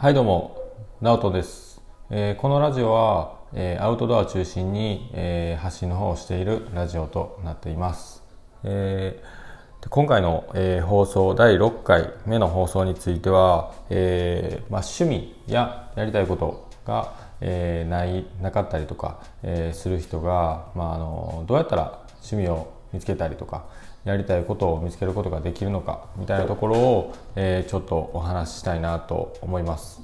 はいどうも、ナオトです。えーこのラジオは、えーアウトドア中心に、えー発信の方をしているラジオとなっています。えーで今回の、えー放送第6回目の放送については、えーまあ、趣味ややりたいことが、えーないなかったりとか、えーする人が、まあ、あのどうやったら趣味を見つけたりとかやりたいことを見つけることができるのかみたいなところを、えーちょっとお話ししたいなと思います。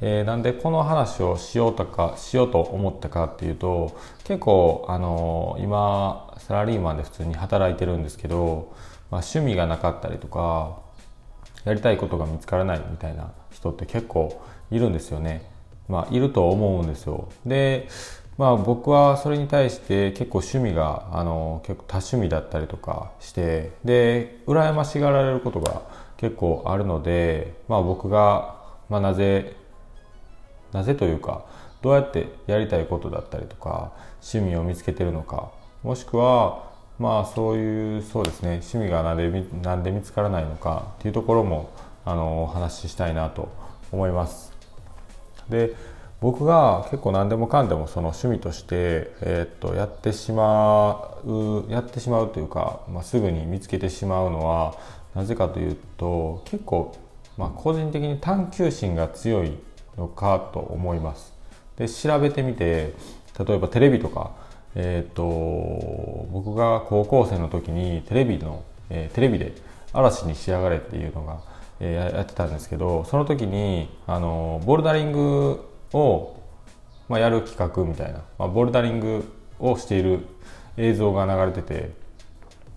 えーなんでこの話をしようとかしようと思ったかっていうと結構あのー今サラリーマンで普通に働いてるんですけど、まあ、趣味がなかったりとかやりたいことが見つからないみたいな人って結構いるんですよね。まあ、いると思うんですよ。で、まあ僕はそれに対して結構趣味が、あの、結構多趣味だったりとかして、で、羨ましがられることが結構あるので、まあ僕が、まあなぜ、なぜというか、どうやってやりたいことだったりとか、趣味を見つけてるのか、もしくは、まあそういう、そうですね、趣味がなんで見なんで見つからないのかっていうところも、あの、お話ししたいなと思います。で僕が結構何でもかんでもその趣味として、えーっとやってしまうやってしまうというか、まあ、すぐに見つけてしまうのはなぜかというと結構、まあ、個人的に探求心が強いのかと思います。で調べてみて例えばテレビとか、えーっと僕が高校生の時にテレビの、えーテレビで「嵐に仕上がれ」っていうのがえーやってたんですけどその時にあのボルダリングを、まあ、やる企画みたいな、まあ、ボルダリングをしている映像が流れてて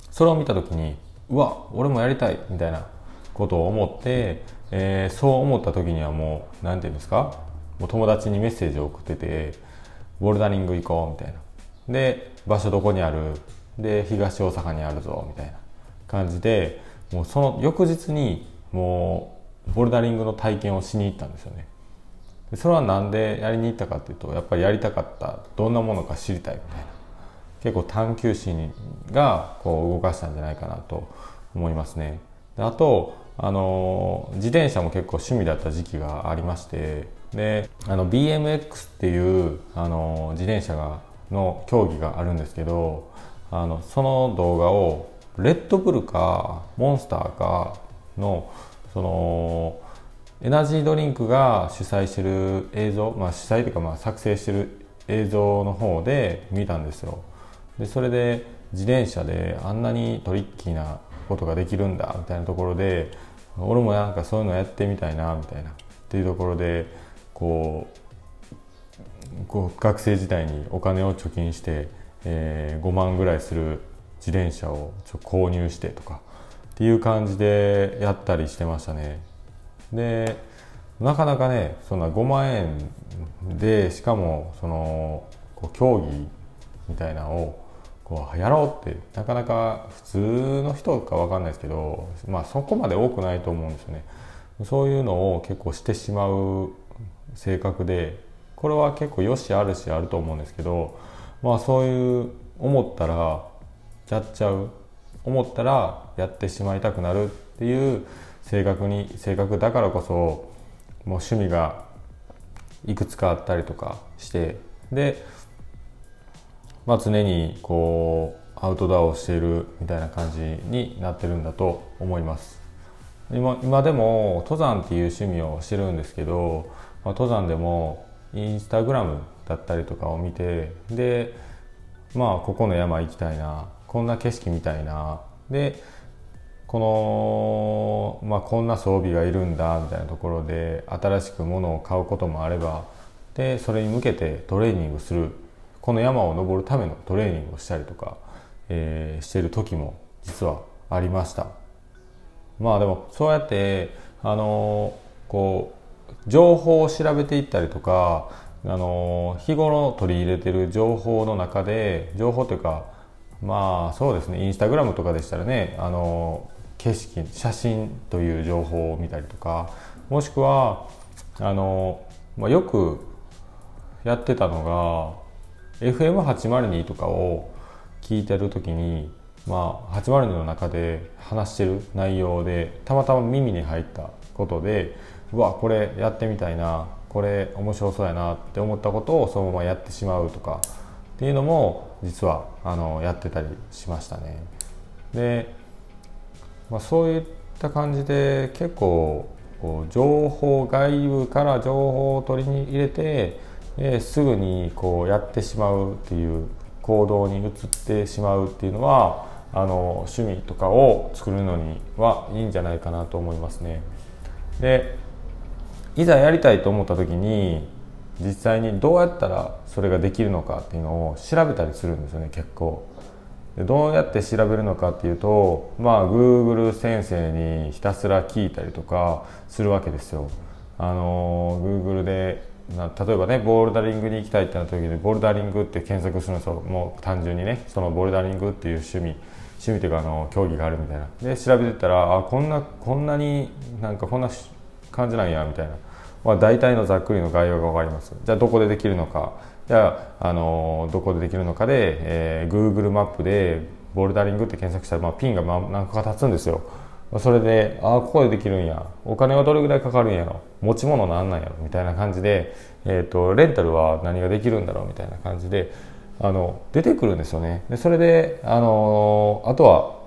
それを見た時にうわ俺もやりたいみたいなことを思って、えーそう思った時にはもう何て言うんですかもう友達にメッセージを送っててボルダリング行こうみたいな。で場所どこにある？で東大阪にあるぞみたいな感じでもうその翌日にもうボルダリングの体験をしに行ったんですよね。それはなんでやりに行ったかっていうとやっぱりやりたかったどんなものか知りたいみたいな。結構探求心がこう動かしたんじゃないかなと思いますね。であとあの自転車も結構趣味だった時期がありましてであの BMX っていうあの自転車がの競技があるんですけどあのその動画をレッドブルかモンスターかのそのエナジードリンクが主催してる映像、まあ、主催というかまあ作成してる映像の方で見たんですよ。でそれで自転車であんなにトリッキーなことができるんだみたいなところで俺もなんかそういうのやってみたいなみたいなっていうところでこうこう学生時代にお金を貯金して、えー5万ぐらいする自転車をちょ購入してとかっていう感じでやったりしてましたね。でなかなかねそんな5万円でしかもそのこう競技みたいなのをこうやろうってなかなか普通の人かわかんないですけどまあそこまで多くないと思うんですよね。そういうのを結構してしまう性格でこれは結構よしあるしあると思うんですけどまあそういう思ったらやっちゃう。思ったらやってしまいたくなるっていう性格に性格だからこそもう趣味がいくつかあったりとかしてで、まあ、常にこうアウトドアをしているみたいな感じになってるんだと思います。今今でも登山っていう趣味をしてるんですけど、まあ、登山でもインスタグラムだったりとかを見てでまあここの山行きたいなこんな景色見たいなでこの、まあ、こんな装備がいるんだみたいなところで新しく物を買うこともあればでそれに向けてトレーニングするこの山を登るためのトレーニングをしたりとか、えーしてる時も実はありました。まあでもそうやってあのこう情報を調べていったりとかあの日頃取り入れてる情報の中で情報というかまあそうですねインスタグラムとかでしたらねあの景色写真という情報を見たりとかもしくはあの、まあ、よくやってたのが FM802 とかを聞いてる時にまあ802の中で話してる内容でたまたま耳に入ったことでうわこれやってみたいなこれ面白そうやなって思ったことをそのままやってしまうとかっていうのも実はあのやってたりしましたね。で、まあ、そういった感じで結構情報外部から情報を取りに入れてすぐにこうやってしまうっていう行動に移ってしまうっていうのはあの趣味とかを作るのにはいいんじゃないかなと思いますね。でいざやりたいと思った時に実際にどうやったらそれができるのかっていうのを調べたりするんですよね結構。でどうやって調べるのかっていうとまあ Google 先生にひたすら聞いたりとかするわけですよ。あの Google で例えばねボルダリングに行きたいってなった時にボルダリングって検索するんですよもう単純にねそのボルダリングっていう趣味趣味というかあの競技があるみたいな。で調べてたらあこんなこんなになんかこんな感じなんやみたいな、まあ、大体のざっくりの概要が分かります。じゃあどこでできるのか。じゃあ、あのどこでできるのかで、えー、Google マップでボルダリングって検索したら、まあ、ピンが何個か立つんですよ。それでああここでできるんや。お金はどれぐらいかかるんやろ。持ち物なんなんやろ。みたいな感じで、えーと、レンタルは何ができるんだろう。みたいな感じであの出てくるんですよね。でそれで、あのあとは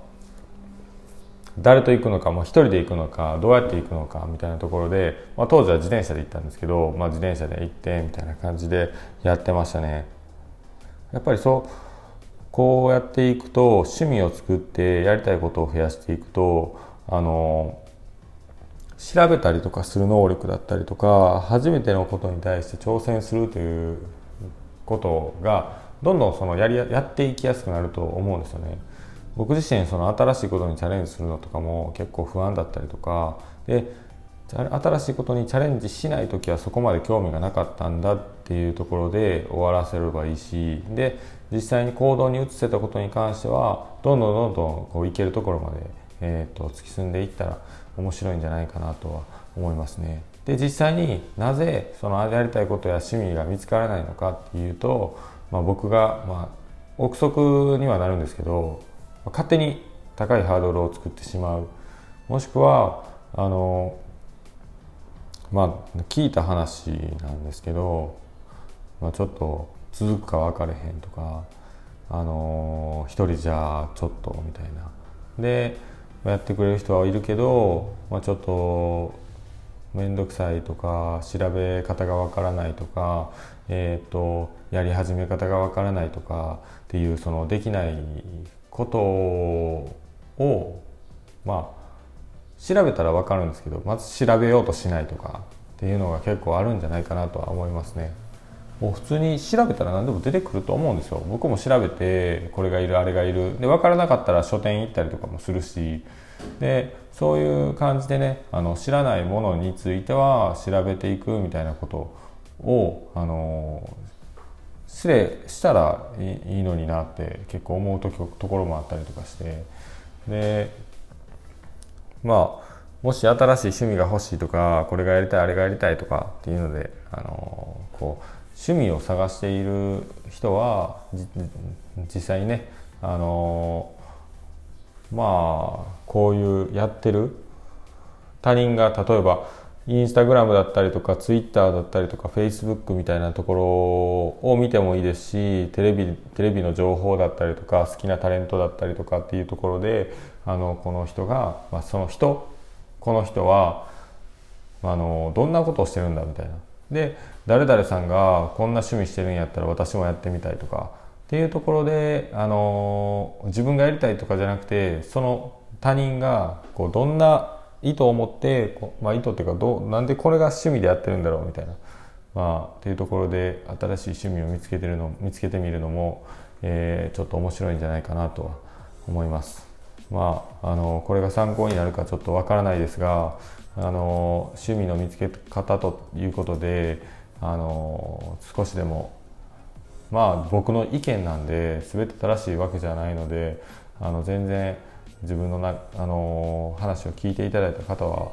誰と行くのか、まあ、1人で行くのかどうやって行くのかみたいなところで、まあ、当時は自転車で行ったんですけど、まあ、自転車で行ってみたいな感じでやってましたねやっぱりそうこうやっていくと趣味を作ってやりたいことを増やしていくとあの調べたりとかする能力だったりとか初めてのことに対して挑戦するということがどんどんそのやりやっていきやすくなると思うんですよね。僕自身その新しいことにチャレンジするのとかも結構不安だったりとかで新しいことにチャレンジしない時はそこまで興味がなかったんだっていうところで終わらせればいいしで実際に行動に移せたことに関してはどんどんどんどんこういけるところまで、えーと、突き進んでいったら面白いんじゃないかなとは思いますね。で実際になぜそのやりたいことや趣味が見つからないのかっていうと、まあ、僕が、まあ、憶測にはなるんですけど勝手に高いハードルを作ってしまう。もしくはあのまあ聞いた話なんですけど、まあ、ちょっと続くか分かれへんとかあの一人じゃちょっとみたいな。でやってくれる人はいるけど、まあ、ちょっと面倒くさいとか調べ方がわからないとか、えーと、やり始め方がわからないとかっていうそのできないことをまあ調べたら分かるんですけどまず調べようとしないとかっていうのが結構あるんじゃないかなとは思いますね。もう普通に調べたら何でも出てくると思うんですよ。僕も調べてこれがいるあれがいるで分からなかったら書店行ったりとかもするしでそういう感じでねあの知らないものについては調べていくみたいなことをあの失礼したらいいのになって結構思うとところもあったりとかして。でまあもし新しい趣味が欲しいとかこれがやりたいあれがやりたいとかっていうのであのこう趣味を探している人は実際にねあのまあこういうやってる他人が例えばインスタグラムだったりとかツイッターだったりとかフェイスブックみたいなところを見てもいいですしテレビテレビの情報だったりとか好きなタレントだったりとかっていうところであのこの人が、まあ、その人この人はあのどんなことをしてるんだみたいな。で誰々さんがこんな趣味してるんやったら私もやってみたいとかっていうところであの自分がやりたいとかじゃなくてその他人がこうどんな意図を持ってまあ、意図っていうかどうなんでこれが趣味でやってるんだろうみたいな、まあ、っていうところで新しい趣味を見つけてるの見つけてみるのも、えー、ちょっと面白いんじゃないかなとは思います。まあ、あのこれが参考になるかちょっとわからないですがあの趣味の見つけ方ということであの少しでもまあ僕の意見なんで全て正しいわけじゃないのであの全然自分のなあの話を聞いていただいた方は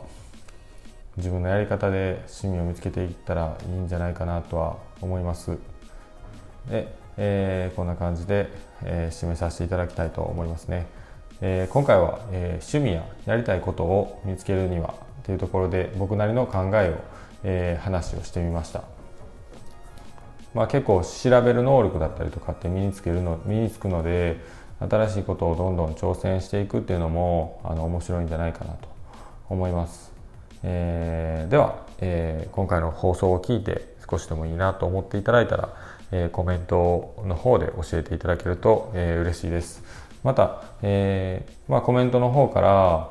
自分のやり方で趣味を見つけていったらいいんじゃないかなとは思います。で、えー、こんな感じで、えー、締めさせていただきたいと思いますね。えー、今回は、えー、趣味ややりたいことを見つけるにはというところで僕なりの考えを、えー、話をしてみました。まあ、結構調べる能力だったりとかって身につけるの身につくので新しいことをどんどん挑戦していくっていうのもあの面白いんじゃないかなと思います。えー、では、えー、今回の放送を聞いて少しでもいいなと思っていただいたら、えー、コメントの方で教えていただけると、えー、嬉しいです。また、えーまあ、コメントの方から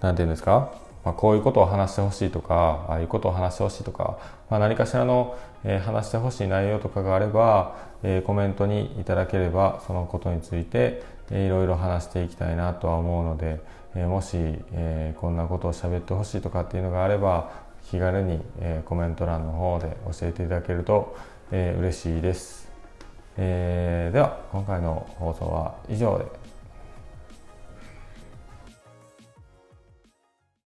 何て言うんですか、まあ、こういうことを話してほしいとかああいうことを話してほしいとか、まあ、何かしらの、えー、話してほしい内容とかがあれば、えー、コメントにいただければそのことについて、えー、いろいろ話していきたいなとは思うので、えー、もし、えー、こんなことを喋ってほしいとかっていうのがあれば気軽に、えー、コメント欄の方で教えていただけると、えー、嬉しいです。えー、では今回の放送は以上で